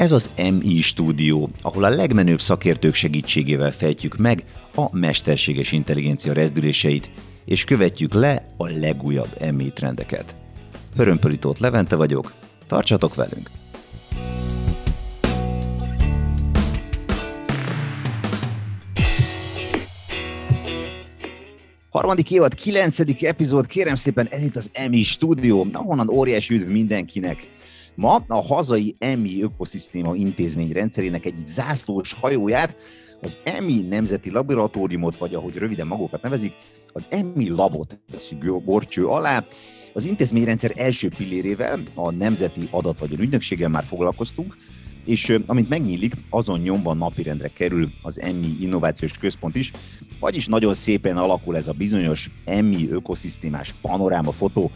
Ez az MI stúdió, ahol a legmenőbb szakértők segítségével fejtjük meg a mesterséges intelligencia rezdüléseit, és követjük le a legújabb MI trendeket. Hörömpölitót Levente vagyok, tartsatok velünk! Harmadik évad, kilencedik epizód, kérem szépen, ez itt az EMI stúdió, ahonnan óriási üdv mindenkinek. Ma a hazai EMI ökoszisztéma intézmény rendszerének egyik zászlós hajóját, az EMI Nemzeti Laboratóriumot, vagy ahogy röviden magukat nevezik, az EMI Labot veszünk borcső alá. Az intézményrendszer első pillérével, a Nemzeti Adat vagy Ügynökséggel már foglalkoztunk, és amint megnyílik, azon nyomban napirendre kerül az EMI Innovációs Központ is, vagyis nagyon szépen alakul ez a bizonyos EMI ökoszisztémás panoráma fotó,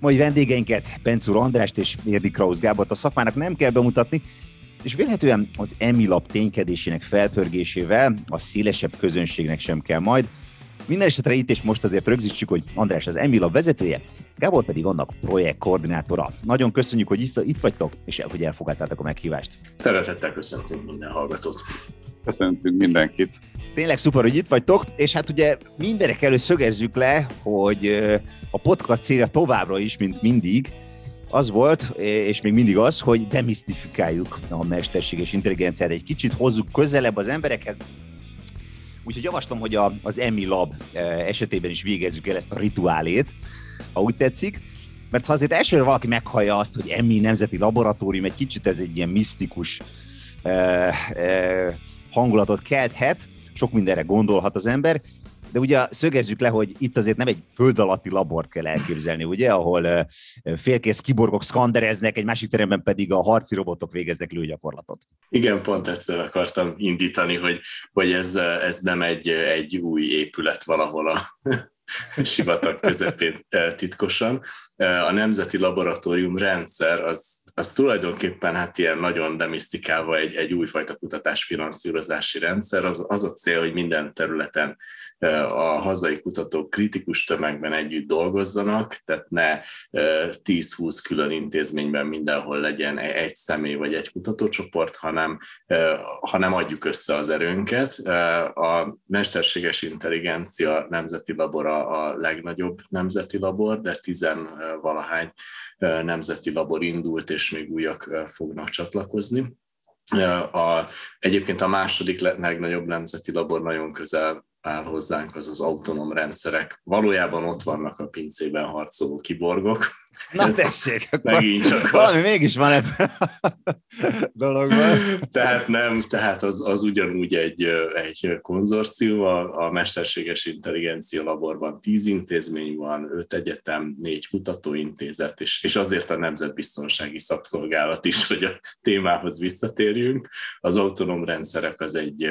mai vendégeinket, Pencúr Andrást és Érdi Krausz Gábort a szakmának nem kell bemutatni, és vélhetően az Emilab ténykedésének felpörgésével a szélesebb közönségnek sem kell majd. Minden esetre itt és most azért rögzítsük, hogy András az Emilab vezetője, Gábor pedig annak projektkoordinátora. Nagyon köszönjük, hogy itt, itt vagytok, és hogy elfogadtátok a meghívást. Szeretettel köszöntünk minden hallgatót. Köszöntünk mindenkit. Tényleg szuper, hogy itt vagytok, és hát ugye mindenek előtt szögezzük le, hogy a podcast célja továbbra is, mint mindig, az volt, és még mindig az, hogy demisztifikáljuk a mesterséges intelligenciát, egy kicsit hozzuk közelebb az emberekhez. Úgyhogy javaslom, hogy a, az EMI Lab esetében is végezzük el ezt a rituálét, ha úgy tetszik. Mert ha azért elsőre valaki meghallja azt, hogy EMI Nemzeti Laboratórium, egy kicsit ez egy ilyen misztikus eh, eh, hangulatot kelthet, sok mindenre gondolhat az ember, de ugye szögezzük le, hogy itt azért nem egy föld alatti labort kell elképzelni, ugye, ahol félkész kiborgok szkandereznek, egy másik teremben pedig a harci robotok végeznek lőgyakorlatot. Igen, pont ezt akartam indítani, hogy, hogy ez, ez nem egy, egy új épület valahol a sivatag közepén titkosan. A Nemzeti Laboratórium rendszer az az tulajdonképpen hát ilyen nagyon demisztikálva egy, egy újfajta kutatásfinanszírozási rendszer. Az, az a cél, hogy minden területen a hazai kutatók kritikus tömegben együtt dolgozzanak, tehát ne 10-20 külön intézményben mindenhol legyen egy személy vagy egy kutatócsoport, hanem, hanem adjuk össze az erőnket. A mesterséges intelligencia nemzeti labora a legnagyobb nemzeti labor, de tizenvalahány nemzeti labor indult, és még újak fognak csatlakozni. A, egyébként a második legnagyobb nemzeti labor nagyon közel áll hozzánk, az az autonóm rendszerek. Valójában ott vannak a pincében harcoló kiborgok. Na tessék, megint csak valami mégis van ebben dologban. Tehát nem, tehát az, az ugyanúgy egy, egy konzorcium, a, a Mesterséges Intelligencia Laborban tíz intézmény van, öt egyetem, négy kutatóintézet, és, és azért a Nemzetbiztonsági Szakszolgálat is, hogy a témához visszatérjünk. Az autonóm rendszerek az egy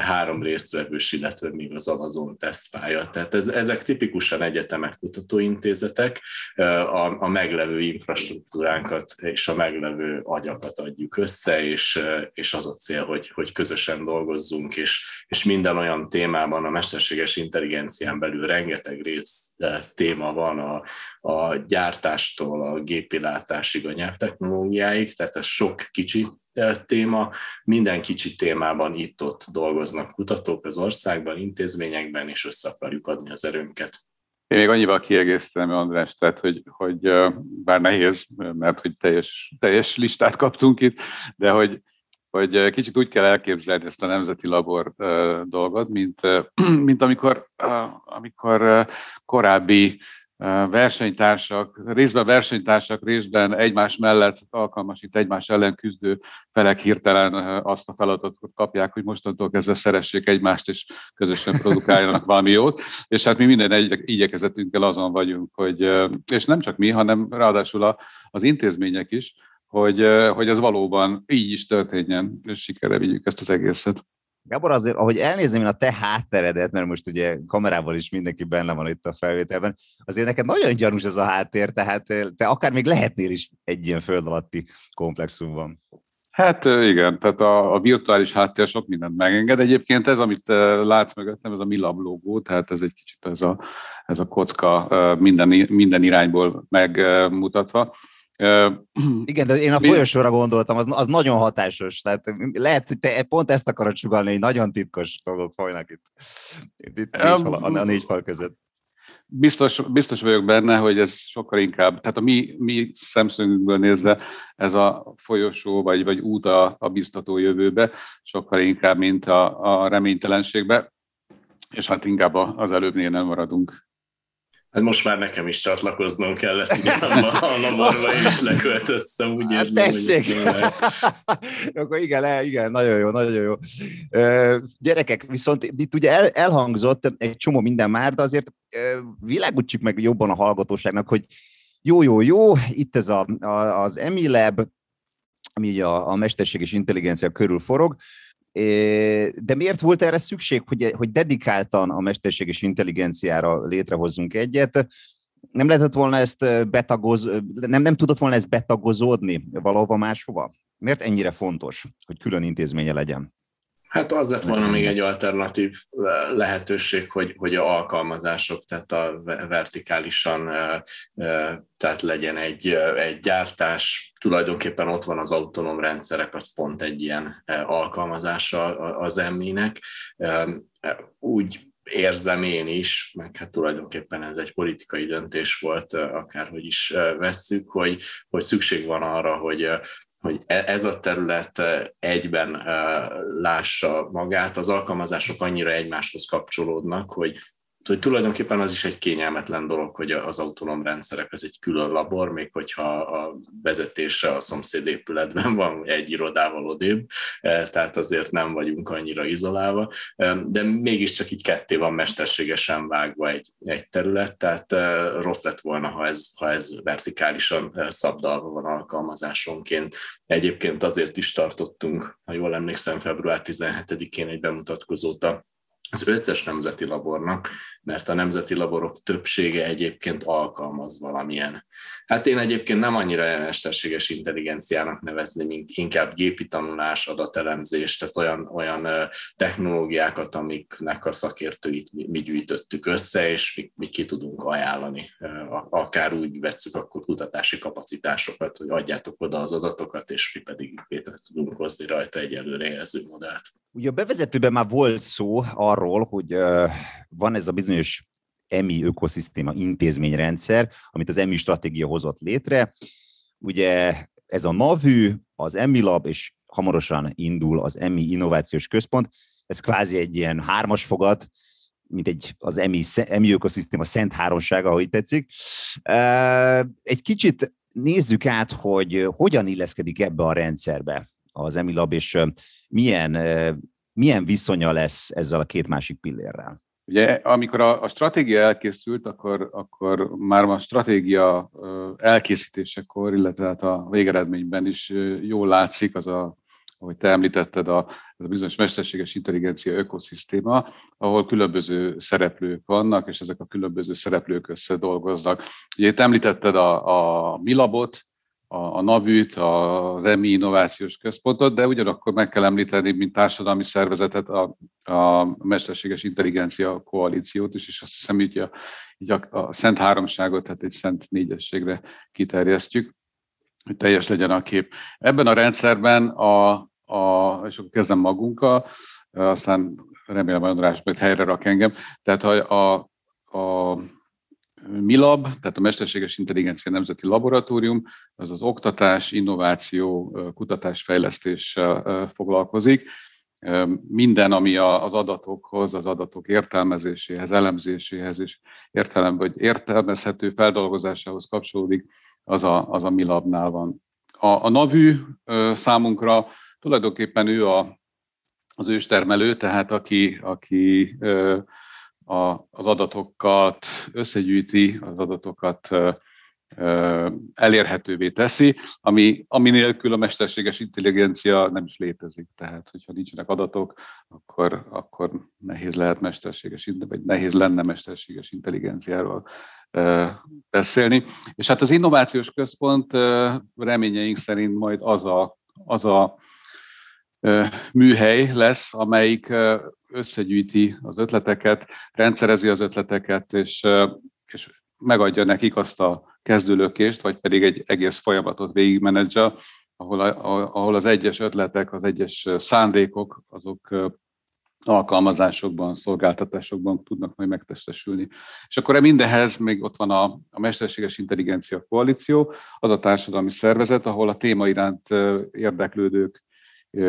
három résztvevős, illetve még az Amazon tesztpálya. Tehát ez, ezek tipikusan egyetemek, kutatóintézetek, a, a meglevő infrastruktúránkat és a meglevő agyakat adjuk össze, és, és az a cél, hogy, hogy közösen dolgozzunk, és, és minden olyan témában a mesterséges intelligencián belül rengeteg rész téma van a, a gyártástól a gépilátásig, a nyelvtechnológiáig, tehát ez sok kicsi téma. Minden kicsi témában itt-ott dolgoznak kutatók az országban, intézményekben, és össze akarjuk adni az erőnket. Én még annyival kiegészítem, András, tehát, hogy, hogy bár nehéz, mert hogy teljes, teljes listát kaptunk itt, de hogy, hogy kicsit úgy kell elképzelni ezt a nemzeti labor dolgot, mint, mint amikor, amikor korábbi versenytársak, részben versenytársak, részben egymás mellett alkalmasít egymás ellen küzdő felek hirtelen azt a feladatot kapják, hogy mostantól kezdve szeressék egymást, és közösen produkáljanak valami jót. És hát mi minden egy, igyekezetünkkel azon vagyunk, hogy, és nem csak mi, hanem ráadásul az intézmények is, hogy, hogy ez valóban így is történjen, és sikerre vigyük ezt az egészet. Gábor, azért, ahogy elnézem én a te hátteredet, mert most ugye kamerával is mindenki benne van itt a felvételben, azért neked nagyon gyanús ez a háttér, tehát te akár még lehetnél is egy ilyen föld alatti komplexumban. Hát igen, tehát a, a virtuális háttér sok mindent megenged. Egyébként ez, amit látsz mögöttem, ez a Milab logó, tehát ez egy kicsit ez a, ez a kocka minden, minden irányból megmutatva. Igen, de én a folyosóra gondoltam, az, az nagyon hatásos. Tehát lehet, hogy te pont ezt akarod sugalni, hogy nagyon titkos dolgok folynak itt, itt, itt um, a, a négy fal között. Biztos, biztos vagyok benne, hogy ez sokkal inkább, tehát a mi, mi szemszögünkből nézve ez a folyosó vagy, vagy út a, a biztató jövőbe, sokkal inkább, mint a, a reménytelenségbe, és hát inkább az előbbnél nem maradunk. Hát most már nekem is csatlakoznom kellett, ugye a én is leköltöztem, úgy hát érzem, tessék. hogy Akkor igen, igen, nagyon jó, nagyon jó. Gyerekek, viszont itt ugye el, elhangzott egy csomó minden már, de azért világítsuk meg jobban a hallgatóságnak, hogy jó, jó, jó, itt ez a, a, az EMI ami ugye a, a mesterséges intelligencia körül forog, de miért volt erre szükség, hogy, hogy dedikáltan a mesterséges intelligenciára létrehozzunk egyet? Nem lehetett volna ezt betagoz, nem, nem tudott volna ezt betagozódni valahova máshova? Miért ennyire fontos, hogy külön intézménye legyen? Hát az lett volna még egy alternatív lehetőség, hogy, hogy a alkalmazások, tehát a vertikálisan, tehát legyen egy, egy gyártás, tulajdonképpen ott van az autonóm rendszerek, az pont egy ilyen alkalmazása az emminek. Úgy érzem én is, meg hát tulajdonképpen ez egy politikai döntés volt, akárhogy is vesszük, hogy, hogy szükség van arra, hogy hogy e, ez a terület egyben lássa magát, az alkalmazások annyira egymáshoz kapcsolódnak, hogy hogy tulajdonképpen az is egy kényelmetlen dolog, hogy az autonóm rendszerek az egy külön labor, még hogyha a vezetése a szomszéd épületben van egy irodával odébb, e, tehát azért nem vagyunk annyira izolálva, e, de mégiscsak így ketté van mesterségesen vágva egy, egy terület, tehát e, rossz lett volna, ha ez, ha ez vertikálisan szabdalva van alkalmazásonként. Egyébként azért is tartottunk, ha jól emlékszem, február 17-én egy bemutatkozót a az összes nemzeti labornak, mert a nemzeti laborok többsége egyébként alkalmaz valamilyen. Hát én egyébként nem annyira mesterséges intelligenciának nevezném, inkább gépi tanulás, adatelemzés, tehát olyan, olyan technológiákat, amiknek a szakértőit mi, mi gyűjtöttük össze, és mi, mi ki tudunk ajánlani. Akár úgy vesszük akkor kutatási kapacitásokat, hogy adjátok oda az adatokat, és mi pedig létre tudunk hozni rajta egy előrejelző modellt. Ugye a bevezetőben már volt szó arról, hogy van ez a bizonyos EMI ökoszisztéma intézményrendszer, amit az EMI stratégia hozott létre. Ugye ez a NAVÜ, az EMI Lab, és hamarosan indul az EMI Innovációs Központ. Ez kvázi egy ilyen hármas fogat, mint egy, az EMI, EMI ökoszisztéma szent háromsága, ahogy tetszik. Egy kicsit nézzük át, hogy hogyan illeszkedik ebbe a rendszerbe az EMI Lab, és milyen, milyen viszonya lesz ezzel a két másik pillérrel? Ugye, amikor a, a stratégia elkészült, akkor, akkor már a stratégia elkészítésekor, illetve hát a végeredményben is jól látszik az a, ahogy te említetted, a, ez a bizonyos mesterséges intelligencia ökoszisztéma, ahol különböző szereplők vannak, és ezek a különböző szereplők összedolgoznak. Ugye itt említetted a, a Milabot, a, a NAVÜT, az EMI Innovációs Központot, de ugyanakkor meg kell említeni, mint társadalmi szervezetet, a, a Mesterséges Intelligencia Koalíciót is, és azt hiszem, így a, így a, a Szent Háromságot, tehát egy Szent Négyességre kiterjesztjük, hogy teljes legyen a kép. Ebben a rendszerben, a, a, és akkor kezdem magunkkal, aztán remélem, András majd helyre rak engem, tehát a, a, a MILAB, tehát a Mesterséges Intelligencia Nemzeti Laboratórium, az az oktatás, innováció, kutatásfejlesztéssel foglalkozik. Minden, ami az adatokhoz, az adatok értelmezéséhez, elemzéséhez és értelem, vagy értelmezhető feldolgozásához kapcsolódik, az a, az a MILAB-nál van. A, a NAVÜ számunkra tulajdonképpen ő a, az őstermelő, tehát aki, aki a, az adatokat összegyűjti, az adatokat elérhetővé teszi, ami, ami nélkül a mesterséges intelligencia nem is létezik. Tehát, hogyha nincsenek adatok, akkor, akkor nehéz lehet mesterséges, vagy nehéz lenne mesterséges intelligenciáról beszélni. És hát az innovációs központ reményeink szerint majd az a, az a műhely lesz, amelyik összegyűjti az ötleteket, rendszerezi az ötleteket, és és megadja nekik azt a kezdőlökést, vagy pedig egy egész folyamatot végigmenedzsa, ahol, ahol az egyes ötletek, az egyes szándékok, azok alkalmazásokban, szolgáltatásokban tudnak majd megtestesülni. És akkor mindenhez még ott van a, a Mesterséges Intelligencia Koalíció, az a társadalmi szervezet, ahol a téma iránt érdeklődők,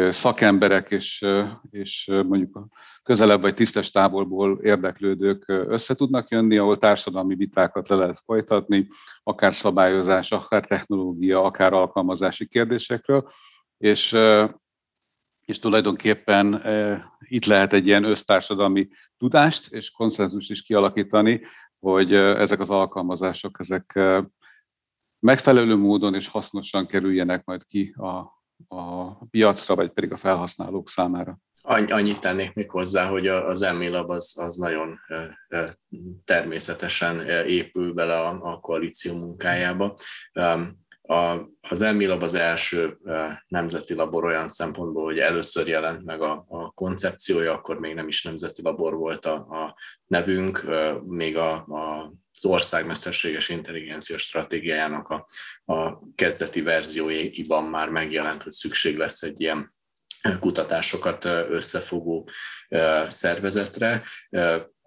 szakemberek és, és mondjuk közelebb vagy tisztes távolból érdeklődők össze tudnak jönni, ahol társadalmi vitákat le lehet folytatni, akár szabályozás, akár technológia, akár alkalmazási kérdésekről, és és tulajdonképpen itt lehet egy ilyen össztársadalmi tudást és konszenzust is kialakítani, hogy ezek az alkalmazások ezek megfelelő módon és hasznosan kerüljenek majd ki a, a piacra, vagy pedig a felhasználók számára. Annyit tennék még hozzá, hogy az Emilab az, az nagyon természetesen épül bele a, a koalíció munkájába. A, az Elmilab az első nemzeti labor olyan szempontból, hogy először jelent meg a, a koncepciója, akkor még nem is nemzeti labor volt a, a nevünk, még a, a az ország mesterséges intelligencia stratégiájának a, a kezdeti verzióiban már megjelent, hogy szükség lesz egy ilyen kutatásokat összefogó szervezetre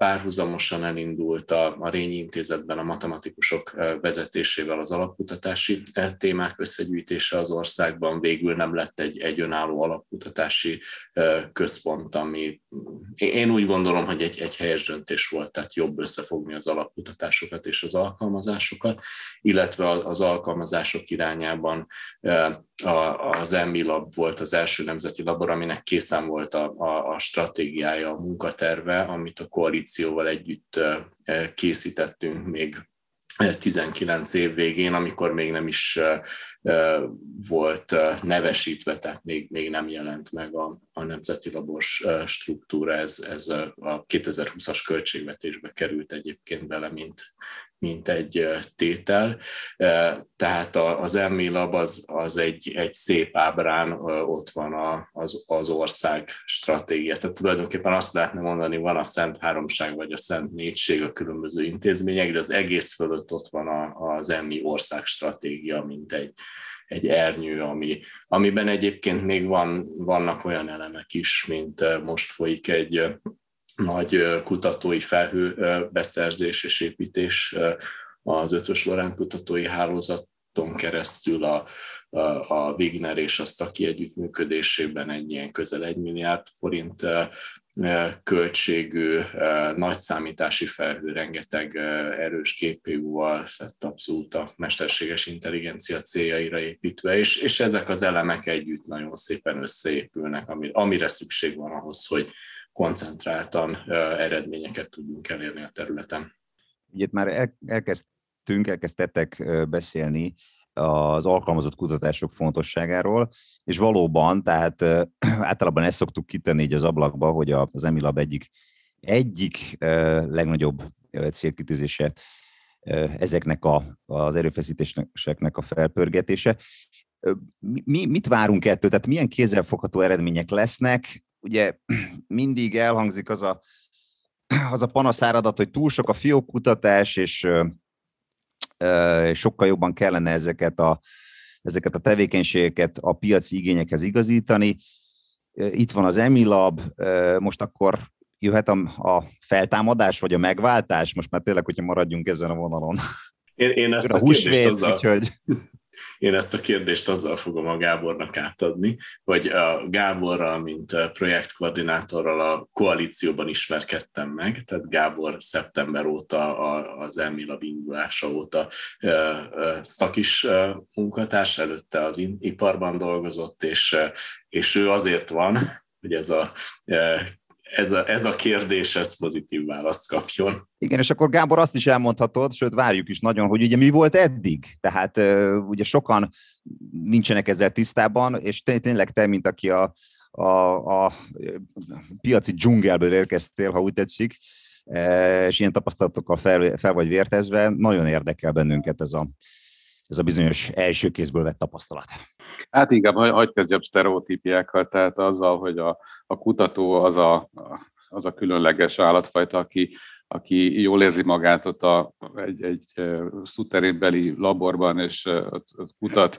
párhuzamosan elindult a, a Rényi Intézetben a matematikusok vezetésével az alapkutatási témák összegyűjtése az országban. Végül nem lett egy, egy önálló alapkutatási központ, ami én úgy gondolom, hogy egy, egy helyes döntés volt, tehát jobb összefogni az alapkutatásokat és az alkalmazásokat, illetve az alkalmazások irányában az EMI volt az első nemzeti labor, aminek készen volt a, a, a stratégiája, a munkaterve, amit a koalíció produkcióval együtt készítettünk még 19 év végén, amikor még nem is volt nevesítve, tehát még, még nem jelent meg a, a Nemzeti Labor struktúra, ez, ez a 2020-as költségvetésbe került egyébként bele, mint, mint egy tétel. Tehát az Lab az, az egy, egy szép ábrán ott van az, az ország stratégia. Tehát tulajdonképpen azt lehetne mondani, van a Szent Háromság vagy a Szent Négység a különböző intézmények, de az egész fölött ott van a, az EMI ország stratégia, mint egy, egy ernyő, ami, amiben egyébként még van, vannak olyan elemek is, mint most folyik egy nagy kutatói felhőbeszerzés és építés az Ötös Lorán kutatói hálózaton keresztül a, a Wigner és a Staki együttműködésében egy ilyen közel egy milliárd forint költségű, nagy számítási felhő, rengeteg erős GPU-val, tehát abszolút a mesterséges intelligencia céljaira építve, és, és ezek az elemek együtt nagyon szépen összeépülnek, amire szükség van ahhoz, hogy koncentráltan eredményeket tudjunk elérni a területen. Ugye már elkezdtünk, elkezdtetek beszélni az alkalmazott kutatások fontosságáról, és valóban, tehát általában ezt szoktuk kitenni így az ablakba, hogy az Emilab egyik, egyik legnagyobb célkütőzése ezeknek a, az erőfeszítéseknek a felpörgetése. Mi, mit várunk ettől? Tehát milyen kézzelfogható eredmények lesznek? Ugye mindig elhangzik az a, az a panaszáradat, hogy túl sok a fiókkutatás, és sokkal jobban kellene ezeket a, ezeket a tevékenységeket a piaci igényekhez igazítani. Itt van az Emilab, most akkor jöhet a, a feltámadás, vagy a megváltás? Most már tényleg, hogyha maradjunk ezen a vonalon. Én, én ezt a, a húsvét, azzal... úgyhogy... Én ezt a kérdést azzal fogom a Gábornak átadni, hogy a Gáborral, mint projektkoordinátorral a koalícióban ismerkedtem meg, tehát Gábor szeptember óta az Emila indulása óta szakis munkatárs, előtte az iparban dolgozott, és, és ő azért van, hogy ez a ez a, ez a kérdés, ez pozitív választ kapjon. Igen, és akkor Gábor azt is elmondhatod, sőt várjuk is nagyon, hogy ugye mi volt eddig? Tehát ugye sokan nincsenek ezzel tisztában, és tényleg te, mint aki a, a, a piaci dzsungelből érkeztél, ha úgy tetszik, és ilyen tapasztalatokkal fel, fel vagy vértezve, nagyon érdekel bennünket ez a, ez a bizonyos első kézből vett tapasztalat. Hát inkább hagyd kezdjem sztereotípiákkal, tehát azzal, hogy a, a kutató az a, az a különleges állatfajta, aki, aki jól érzi magát ott a egy, egy szuterénbeli laborban, és kutat,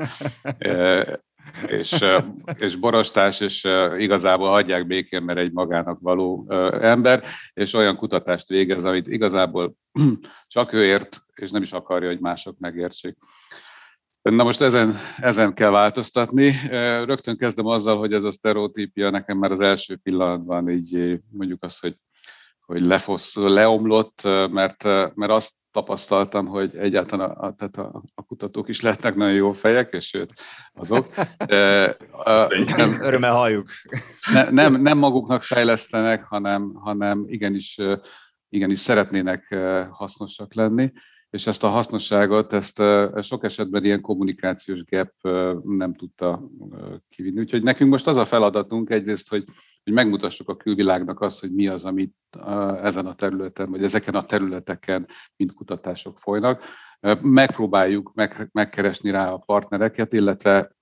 és, és borostás, és igazából hagyják békén, mert egy magának való ember, és olyan kutatást végez, amit igazából csak ő ért, és nem is akarja, hogy mások megértsék. Na most ezen, ezen kell változtatni. Rögtön kezdem azzal, hogy ez a sztereotípia nekem már az első pillanatban így mondjuk azt, hogy, hogy lefosz, leomlott, mert, mert azt tapasztaltam, hogy egyáltalán a, a, tehát a, a kutatók is lehetnek nagyon jó fejek, és sőt, azok. De, a, nem, Örömmel halljuk. Ne, nem, nem maguknak fejlesztenek, hanem, hanem igenis, igenis szeretnének hasznosak lenni és ezt a hasznosságot, ezt sok esetben ilyen kommunikációs gap nem tudta kivinni. Úgyhogy nekünk most az a feladatunk egyrészt, hogy, hogy megmutassuk a külvilágnak azt, hogy mi az, amit ezen a területen, vagy ezeken a területeken mind kutatások folynak. Megpróbáljuk meg, megkeresni rá a partnereket, illetve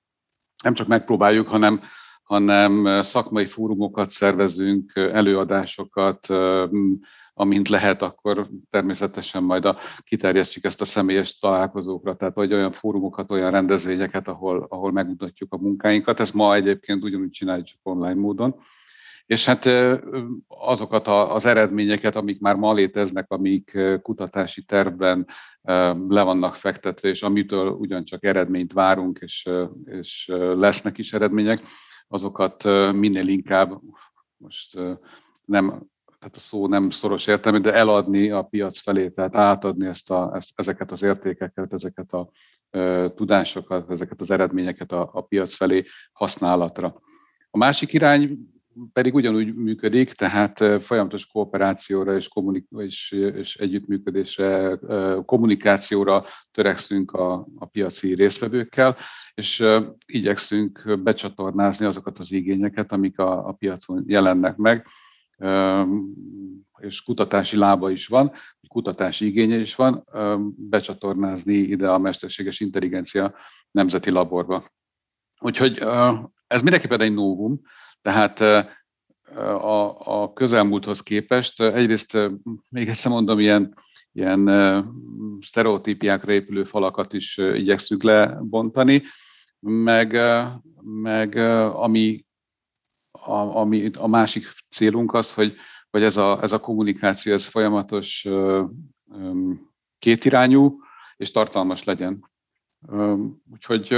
nem csak megpróbáljuk, hanem, hanem szakmai fórumokat szervezünk, előadásokat, amint lehet, akkor természetesen majd a, kiterjesztjük ezt a személyes találkozókra, tehát vagy olyan fórumokat, olyan rendezvényeket, ahol, ahol megmutatjuk a munkáinkat. Ez ma egyébként ugyanúgy csináljuk, csak online módon. És hát azokat az eredményeket, amik már ma léteznek, amik kutatási tervben le vannak fektetve, és amitől ugyancsak eredményt várunk, és, és lesznek is eredmények, azokat minél inkább most nem tehát a szó nem szoros értelmű, de eladni a piac felé, tehát átadni ezt a, ezeket az értékeket, ezeket a tudásokat, ezeket az eredményeket a, a piac felé használatra. A másik irány pedig ugyanúgy működik, tehát folyamatos kooperációra és, kommunik- és, és együttműködésre, kommunikációra törekszünk a, a piaci résztvevőkkel, és igyekszünk becsatornázni azokat az igényeket, amik a, a piacon jelennek meg, és kutatási lába is van, kutatási igénye is van, becsatornázni ide a mesterséges intelligencia nemzeti laborba. Úgyhogy ez mindenképpen egy novum, tehát a, a közelmúlthoz képest egyrészt még egyszer mondom, ilyen, ilyen sztereotípiákra épülő falakat is igyekszünk lebontani, meg, meg ami a, ami, a másik célunk az, hogy, hogy ez, a, ez a kommunikáció ez folyamatos kétirányú és tartalmas legyen. Úgyhogy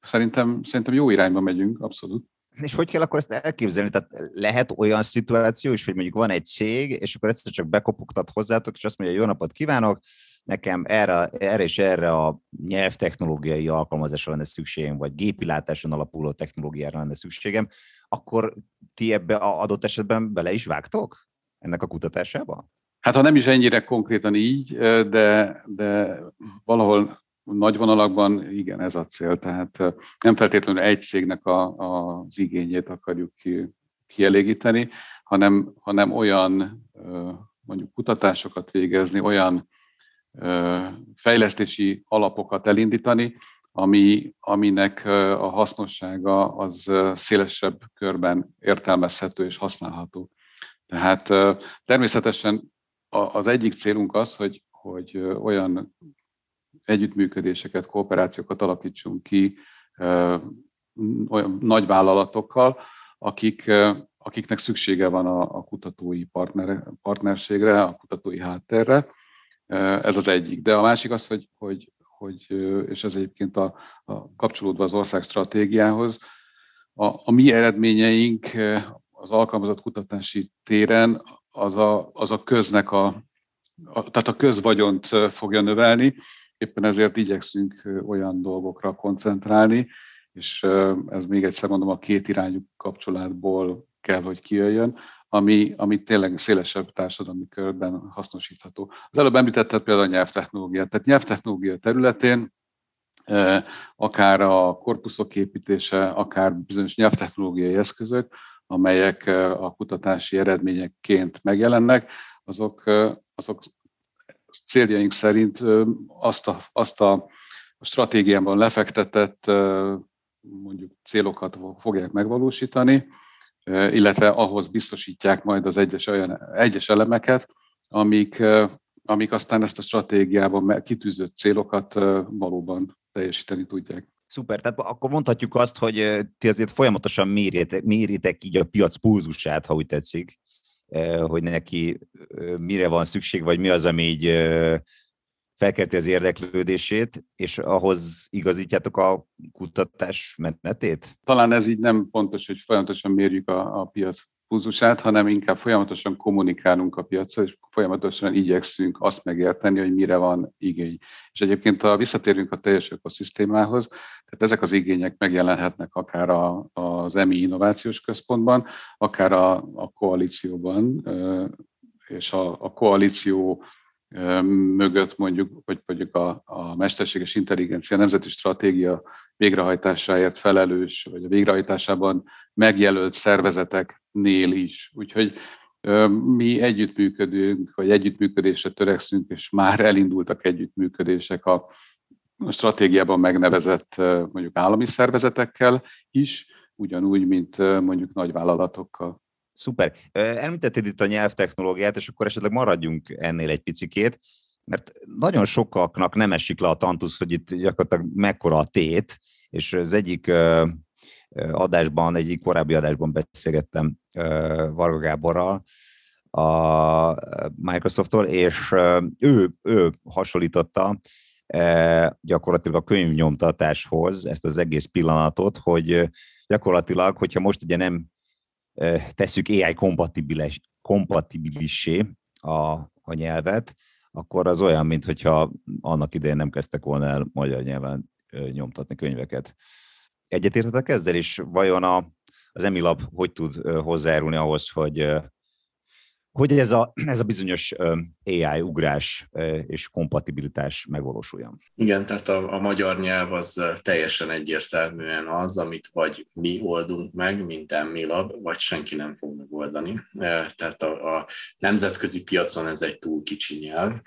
szerintem, szerintem jó irányba megyünk, abszolút. És hogy kell akkor ezt elképzelni? Tehát lehet olyan szituáció is, hogy mondjuk van egy cég, és akkor egyszer csak bekopogtat hozzátok, és azt mondja, jó napot kívánok, nekem erre, erre és erre a nyelvtechnológiai alkalmazásra lenne szükségem, vagy gépilátáson alapuló technológiára lenne szükségem, akkor ti ebbe adott esetben bele is vágtok ennek a kutatásába? Hát ha nem is ennyire konkrétan így, de, de valahol nagy vonalakban igen, ez a cél. Tehát nem feltétlenül egy cégnek a, a, az igényét akarjuk ki, kielégíteni, hanem, hanem olyan mondjuk kutatásokat végezni, olyan fejlesztési alapokat elindítani, ami, aminek a hasznossága az szélesebb körben értelmezhető és használható. Tehát természetesen az egyik célunk az, hogy, hogy olyan együttműködéseket, kooperációkat alakítsunk ki olyan nagy vállalatokkal, akik, akiknek szüksége van a, a kutatói partner, partnerségre, a kutatói háttérre. Ez az egyik. De a másik az, hogy, hogy hogy, és ez egyébként a, a kapcsolódva az ország stratégiához, a, a mi eredményeink az alkalmazott kutatási téren az a, az a köznek a, a, tehát a közvagyont fogja növelni, éppen ezért igyekszünk olyan dolgokra koncentrálni, és ez még egyszer mondom, a két irányú kapcsolatból kell, hogy kijöjjön, ami, ami tényleg szélesebb társadalmi körben hasznosítható. Az előbb említetted például a nyelvtechnológiát. Tehát nyelvtechnológia területén e, akár a korpuszok építése, akár bizonyos nyelvtechnológiai eszközök, amelyek e, a kutatási eredményekként megjelennek, azok, e, azok céljaink szerint azt a, azt a stratégiában lefektetett mondjuk célokat fogják megvalósítani, illetve ahhoz biztosítják majd az egyes, olyan, egyes elemeket, amik, amik aztán ezt a stratégiában kitűzött célokat valóban teljesíteni tudják. Szuper, tehát akkor mondhatjuk azt, hogy ti azért folyamatosan méritek, méritek így a piac pulzusát, ha úgy tetszik, hogy neki mire van szükség, vagy mi az, ami így felkelti az érdeklődését, és ahhoz igazítjátok a kutatás menetét? Talán ez így nem pontos, hogy folyamatosan mérjük a, a piac pulzusát, hanem inkább folyamatosan kommunikálunk a piacra, és folyamatosan igyekszünk azt megérteni, hogy mire van igény. És egyébként, ha visszatérünk a teljes ökoszisztémához, tehát ezek az igények megjelenhetnek akár a, az EMI Innovációs Központban, akár a, a koalícióban, és a, a koalíció mögött mondjuk, vagy mondjuk a, a mesterséges intelligencia nemzeti stratégia végrehajtásáért felelős, vagy a végrehajtásában megjelölt szervezeteknél is. Úgyhogy mi együttműködünk, vagy együttműködésre törekszünk, és már elindultak együttműködések a stratégiában megnevezett mondjuk állami szervezetekkel is, ugyanúgy, mint mondjuk nagyvállalatokkal. Szuper. Említetted itt a nyelvtechnológiát, és akkor esetleg maradjunk ennél egy picikét, mert nagyon sokaknak nem esik le a tantusz, hogy itt gyakorlatilag mekkora a tét, és az egyik adásban, egyik korábbi adásban beszélgettem Varga Gáborral, a Microsofttól, és ő, ő hasonlította gyakorlatilag a könyvnyomtatáshoz ezt az egész pillanatot, hogy gyakorlatilag, hogyha most ugye nem tesszük AI kompatibilis, kompatibilissé a, a nyelvet, akkor az olyan, mintha annak idején nem kezdtek volna el magyar nyelven nyomtatni könyveket. Egyetértetek ezzel, és vajon a, az Emilab hogy tud hozzájárulni ahhoz, hogy hogy ez a, ez a bizonyos AI ugrás és kompatibilitás megvalósuljon. Igen, tehát a, a magyar nyelv az teljesen egyértelműen az, amit vagy mi oldunk meg, mint Emilab, vagy senki nem fog megoldani. Tehát a, a nemzetközi piacon ez egy túl kicsi nyelv.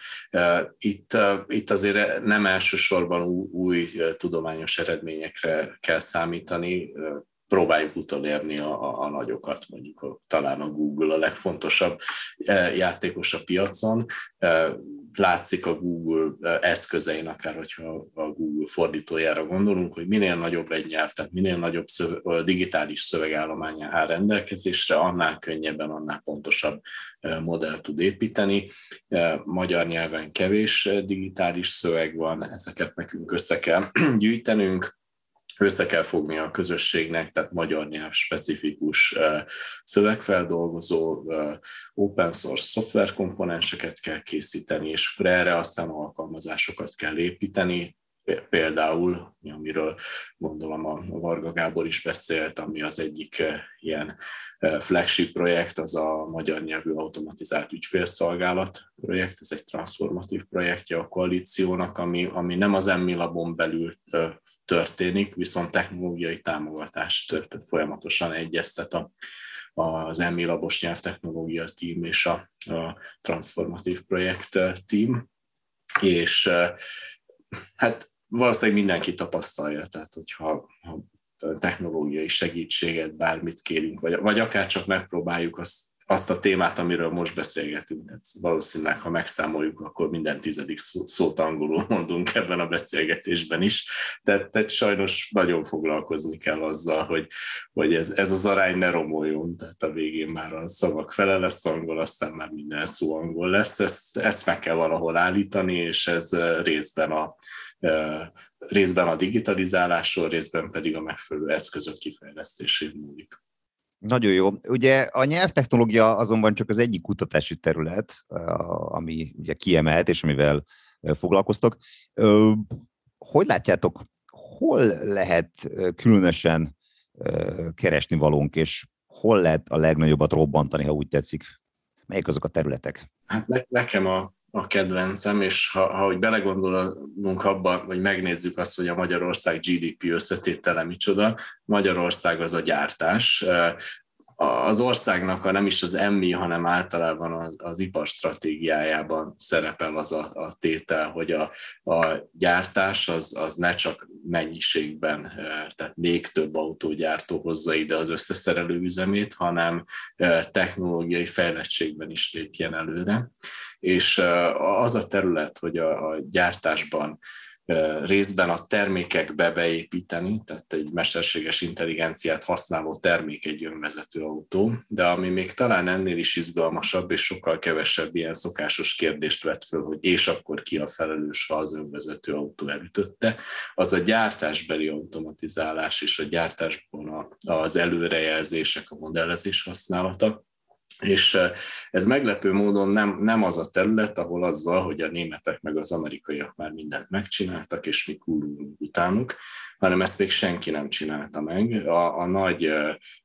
Itt, itt azért nem elsősorban új, új tudományos eredményekre kell számítani, próbáljuk utolérni a, a, a nagyokat, mondjuk a, talán a Google a legfontosabb e, játékos a piacon. E, látszik a Google e, eszközein, akár hogyha a Google fordítójára gondolunk, hogy minél nagyobb egy nyelv, tehát minél nagyobb szöve, digitális szövegállomány áll rendelkezésre, annál könnyebben, annál pontosabb modell tud építeni. Magyar nyelven kevés digitális szöveg van, ezeket nekünk össze kell gyűjtenünk, össze kell fogni a közösségnek, tehát magyar nyelv specifikus szövegfeldolgozó, open source szoftverkomponenseket kell készíteni, és erre aztán alkalmazásokat kell építeni, például, amiről gondolom a Varga Gábor is beszélt, ami az egyik ilyen flagship projekt, az a magyar nyelvű automatizált ügyfélszolgálat projekt, ez egy transformatív projektje a koalíciónak, ami, ami nem az emmi labon belül történik, viszont technológiai támogatást folyamatosan egyeztet a, az emmi labos nyelvtechnológia team és a, a transformatív projekt team, és hát valószínűleg mindenki tapasztalja, tehát hogyha ha technológiai segítséget, bármit kérünk, vagy, vagy akár csak megpróbáljuk azt, azt a témát, amiről most beszélgetünk. Tehát valószínűleg, ha megszámoljuk, akkor minden tizedik szó, szót angolul mondunk ebben a beszélgetésben is. Tehát, tehát sajnos nagyon foglalkozni kell azzal, hogy, hogy ez, ez az arány ne romoljon. Tehát a végén már a szavak fele lesz angol, aztán már minden szó angol lesz. Ezt, ezt meg kell valahol állítani, és ez részben a, részben a digitalizálásról, részben pedig a megfelelő eszközök kifejlesztésén múlik. Nagyon jó. Ugye a nyelvtechnológia azonban csak az egyik kutatási terület, ami ugye kiemelt, és amivel foglalkoztok. Hogy látjátok, hol lehet különösen keresni valónk, és hol lehet a legnagyobbat robbantani, ha úgy tetszik? Melyik azok a területek? Hát nekem a a kedvencem, és ha, ha hogy belegondolunk abba, hogy megnézzük azt, hogy a Magyarország GDP összetétele micsoda, Magyarország az a gyártás, az országnak a nem is az emmi, hanem általában az, az ipar stratégiájában szerepel az a, a tétel, hogy a, a gyártás az, az ne csak mennyiségben, tehát még több autógyártó hozza ide az összeszerelő üzemét, hanem technológiai fejlettségben is lépjen előre. És az a terület, hogy a, a gyártásban részben a termékekbe beépíteni, tehát egy mesterséges intelligenciát használó termék egy önvezető autó, de ami még talán ennél is izgalmasabb, és sokkal kevesebb ilyen szokásos kérdést vett föl, hogy és akkor ki a felelős, ha az önvezető autó elütötte, az a gyártásbeli automatizálás és a gyártásban az előrejelzések, a modellezés használata és ez meglepő módon nem, nem az a terület, ahol az van, hogy a németek meg az amerikaiak már mindent megcsináltak, és mi kúrunk utánuk, hanem ezt még senki nem csinálta meg. A, a nagy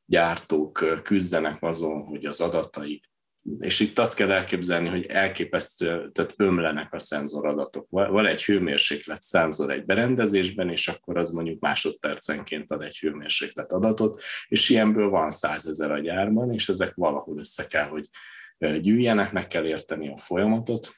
gyártók küzdenek azon, hogy az adataik és itt azt kell elképzelni, hogy elképesztő, tehát ömlenek a szenzoradatok. Van egy hőmérséklet szenzor egy berendezésben, és akkor az mondjuk másodpercenként ad egy hőmérséklet adatot, és ilyenből van százezer a gyárban, és ezek valahol össze kell, hogy gyűjjenek, meg kell érteni a folyamatot,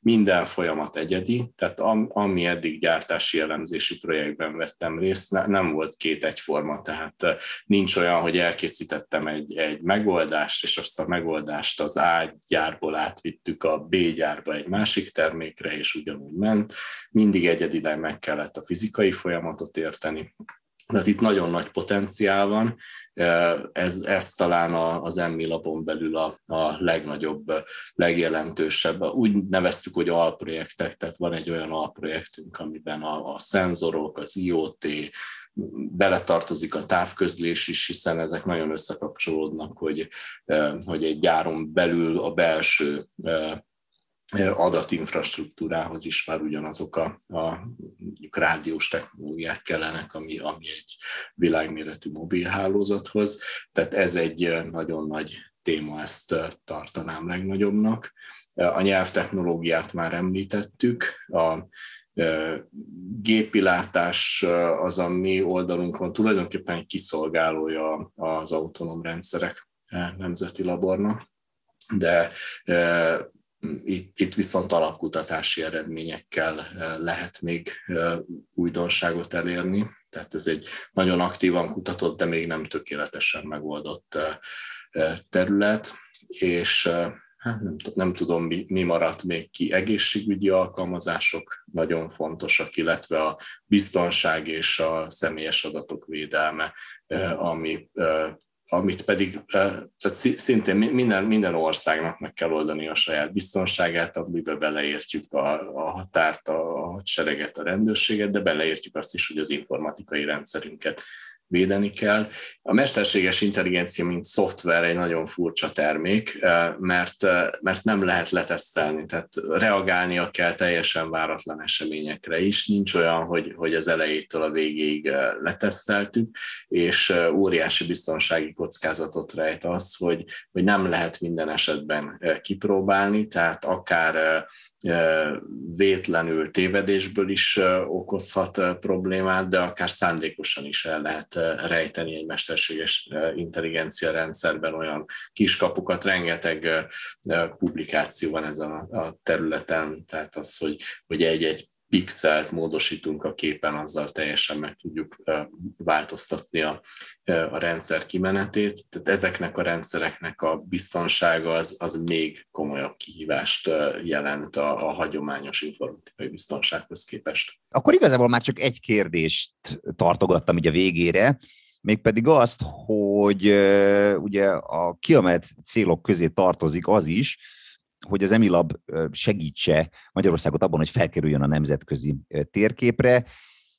minden folyamat egyedi, tehát ami eddig gyártási elemzési projektben vettem részt, nem volt két egyforma, tehát nincs olyan, hogy elkészítettem egy, egy megoldást, és azt a megoldást az A gyárból átvittük a B gyárba egy másik termékre, és ugyanúgy ment. Mindig egyedileg meg kellett a fizikai folyamatot érteni, tehát itt nagyon nagy potenciál van, ez, ez talán az emmi lapon belül a, a legnagyobb, legjelentősebb. Úgy neveztük, hogy alprojektek, tehát van egy olyan alprojektünk, amiben a, a szenzorok, az IoT, beletartozik a távközlés is, hiszen ezek nagyon összekapcsolódnak, hogy, hogy egy gyáron belül a belső adatinfrastruktúrához is már ugyanazok a, a rádiós technológiák kellenek, ami, ami egy világméretű mobilhálózathoz. Tehát ez egy nagyon nagy téma, ezt tartanám legnagyobbnak. A nyelvtechnológiát már említettük, a gépilátás az a mi oldalunkon tulajdonképpen egy kiszolgálója az autonóm rendszerek nemzeti labornak, de itt, itt viszont alapkutatási eredményekkel eh, lehet még eh, újdonságot elérni. Tehát ez egy nagyon aktívan kutatott, de még nem tökéletesen megoldott eh, terület, és hát nem, nem tudom, mi, mi maradt még ki. Egészségügyi alkalmazások nagyon fontosak, illetve a biztonság és a személyes adatok védelme, ami amit pedig tehát szintén minden, minden országnak meg kell oldani a saját biztonságát, amiben beleértjük a, a határt, a hadsereget, a rendőrséget, de beleértjük azt is, hogy az informatikai rendszerünket védeni kell. A mesterséges intelligencia, mint szoftver egy nagyon furcsa termék, eh, mert, eh, mert nem lehet letesztelni, tehát reagálnia kell teljesen váratlan eseményekre is. Nincs olyan, hogy, hogy az elejétől a végéig eh, leteszteltük, és óriási biztonsági kockázatot rejt az, hogy, hogy nem lehet minden esetben kipróbálni, tehát akár vétlenül tévedésből is okozhat problémát, de akár szándékosan is el lehet rejteni egy mesterséges intelligencia rendszerben olyan kiskapukat, rengeteg publikáció van ezen a területen, tehát az, hogy, hogy egy-egy pixelt módosítunk a képen, azzal teljesen meg tudjuk változtatni a, a rendszer kimenetét. Tehát ezeknek a rendszereknek a biztonsága az, az még komolyabb kihívást jelent a, a hagyományos informatikai biztonsághoz képest. Akkor igazából már csak egy kérdést tartogattam ugye a végére, mégpedig azt, hogy ugye a kiemelt célok közé tartozik az is, hogy az Emilab segítse Magyarországot abban, hogy felkerüljön a nemzetközi térképre.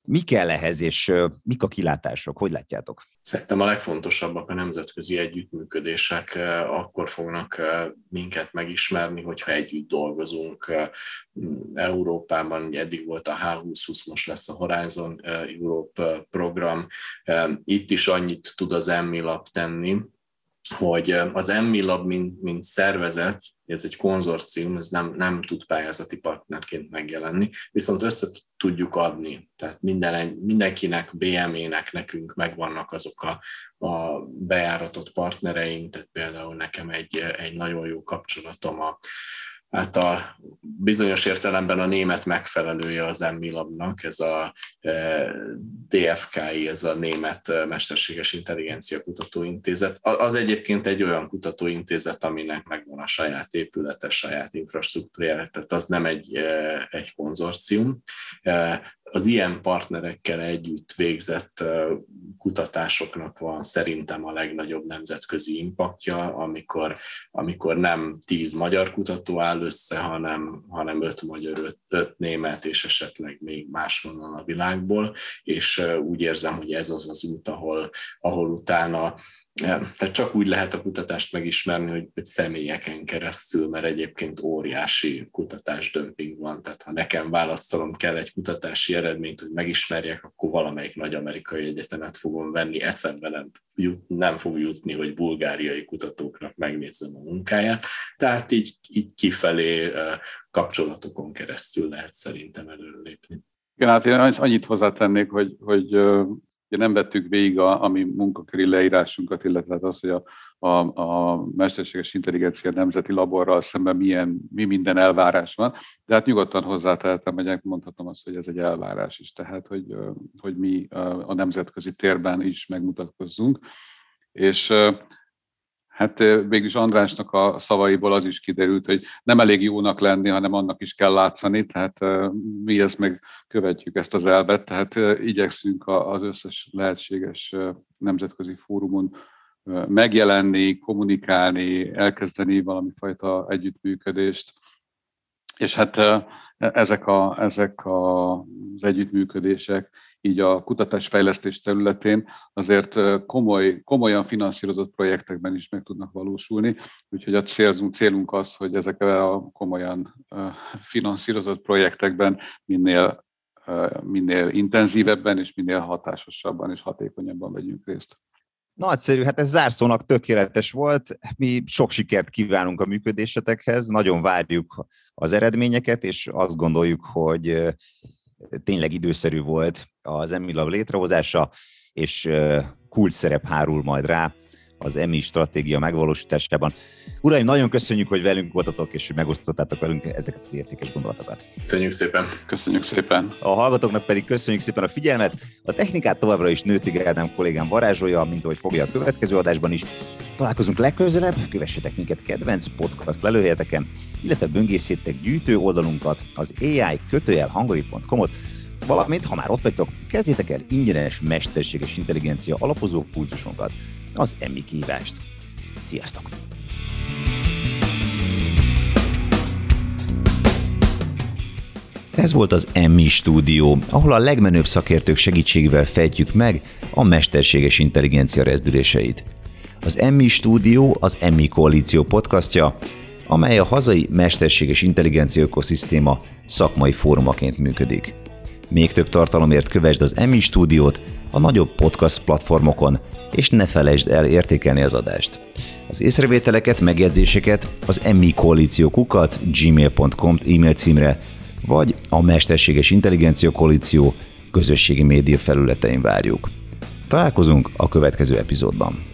Mi kell ehhez, és mik a kilátások? Hogy látjátok? Szerintem a legfontosabbak a nemzetközi együttműködések. Akkor fognak minket megismerni, hogyha együtt dolgozunk. Európában eddig volt a H2020, most lesz a Horizon Europe program. Itt is annyit tud az Emilab tenni, hogy az Emmi Lab, mint, mint szervezet, ez egy konzorcium, ez nem, nem tud pályázati partnerként megjelenni, viszont össze tudjuk adni. Tehát minden, mindenkinek, BME-nek, nekünk megvannak azok a, a bejáratott partnereink, tehát például nekem egy, egy nagyon jó kapcsolatom a, hát a bizonyos értelemben a német megfelelője az Emmilabnak, ez a e, DFKI, ez a Német Mesterséges Intelligencia Kutatóintézet. Az egyébként egy olyan kutatóintézet, aminek megvan a saját épülete, saját infrastruktúrája, tehát az nem egy, e, egy konzorcium. Az ilyen partnerekkel együtt végzett kutatásoknak van szerintem a legnagyobb nemzetközi impaktja, amikor, amikor nem tíz magyar kutató áll össze, hanem, hanem öt magyar, öt, öt német, és esetleg még máshonnan a világból, és úgy érzem, hogy ez az az út, ahol, ahol utána tehát csak úgy lehet a kutatást megismerni, hogy, hogy személyeken keresztül, mert egyébként óriási kutatásdömping van. Tehát ha nekem választalom kell egy kutatási eredményt, hogy megismerjek, akkor valamelyik nagy amerikai egyetemet fogom venni, eszembe nem, jut, nem fog jutni, hogy bulgáriai kutatóknak megnézzem a munkáját. Tehát így, így kifelé kapcsolatokon keresztül lehet szerintem előlépni. Igen, hát én annyit hozzátennék, hogy, hogy Ugye nem vettük végig a, a mi munkaköri leírásunkat, illetve az, hogy a, a, a mesterséges intelligencia nemzeti laborral szemben milyen, mi minden elvárás van, de hát nyugodtan hozzátehetem, hogy mondhatom azt, hogy ez egy elvárás is, tehát hogy, hogy mi a nemzetközi térben is megmutatkozzunk. És Hát végülis Andrásnak a szavaiból az is kiderült, hogy nem elég jónak lenni, hanem annak is kell látszani, tehát mi ezt meg követjük ezt az elvet, tehát igyekszünk az összes lehetséges nemzetközi fórumon megjelenni, kommunikálni, elkezdeni valami fajta együttműködést. És hát ezek, a, ezek az együttműködések így a kutatásfejlesztés területén azért komoly, komolyan finanszírozott projektekben is meg tudnak valósulni. Úgyhogy a célunk, célunk az, hogy ezekben a komolyan finanszírozott projektekben minél, minél intenzívebben és minél hatásosabban és hatékonyabban vegyünk részt. Nagyszerű, hát ez zárszónak tökéletes volt. Mi sok sikert kívánunk a működésetekhez, nagyon várjuk az eredményeket, és azt gondoljuk, hogy tényleg időszerű volt az Emilab létrehozása, és kulcs szerep hárul majd rá az EMI stratégia megvalósításában. Uraim, nagyon köszönjük, hogy velünk voltatok, és hogy megosztottátok velünk ezeket az értékes gondolatokat. Köszönjük szépen. Köszönjük szépen. A hallgatóknak pedig köszönjük szépen a figyelmet. A technikát továbbra is Nőtig Ádám kollégám varázsolja, mint ahogy fogja a következő adásban is. Találkozunk legközelebb, kövessetek minket kedvenc podcast lelőhelyeteken, illetve böngészétek gyűjtő oldalunkat, az ai hangari.com-ot, valamint, ha már ott vagytok, kezdjétek el ingyenes mesterséges intelligencia alapozó kurzusunkat, az EMI kívást. Sziasztok! Ez volt az Emmi stúdió, ahol a legmenőbb szakértők segítségével fejtjük meg a mesterséges intelligencia rezdüléseit. Az Emmi stúdió az Emmi koalíció podcastja, amely a hazai mesterséges intelligencia ökoszisztéma szakmai fórumaként működik. Még több tartalomért kövesd az Emmi stúdiót a nagyobb podcast platformokon, és ne felejtsd el értékelni az adást. Az észrevételeket, megjegyzéseket az Emmi Koalíció kukac gmail.com e-mail címre, vagy a Mesterséges Intelligencia Koalíció közösségi média felületein várjuk. Találkozunk a következő epizódban.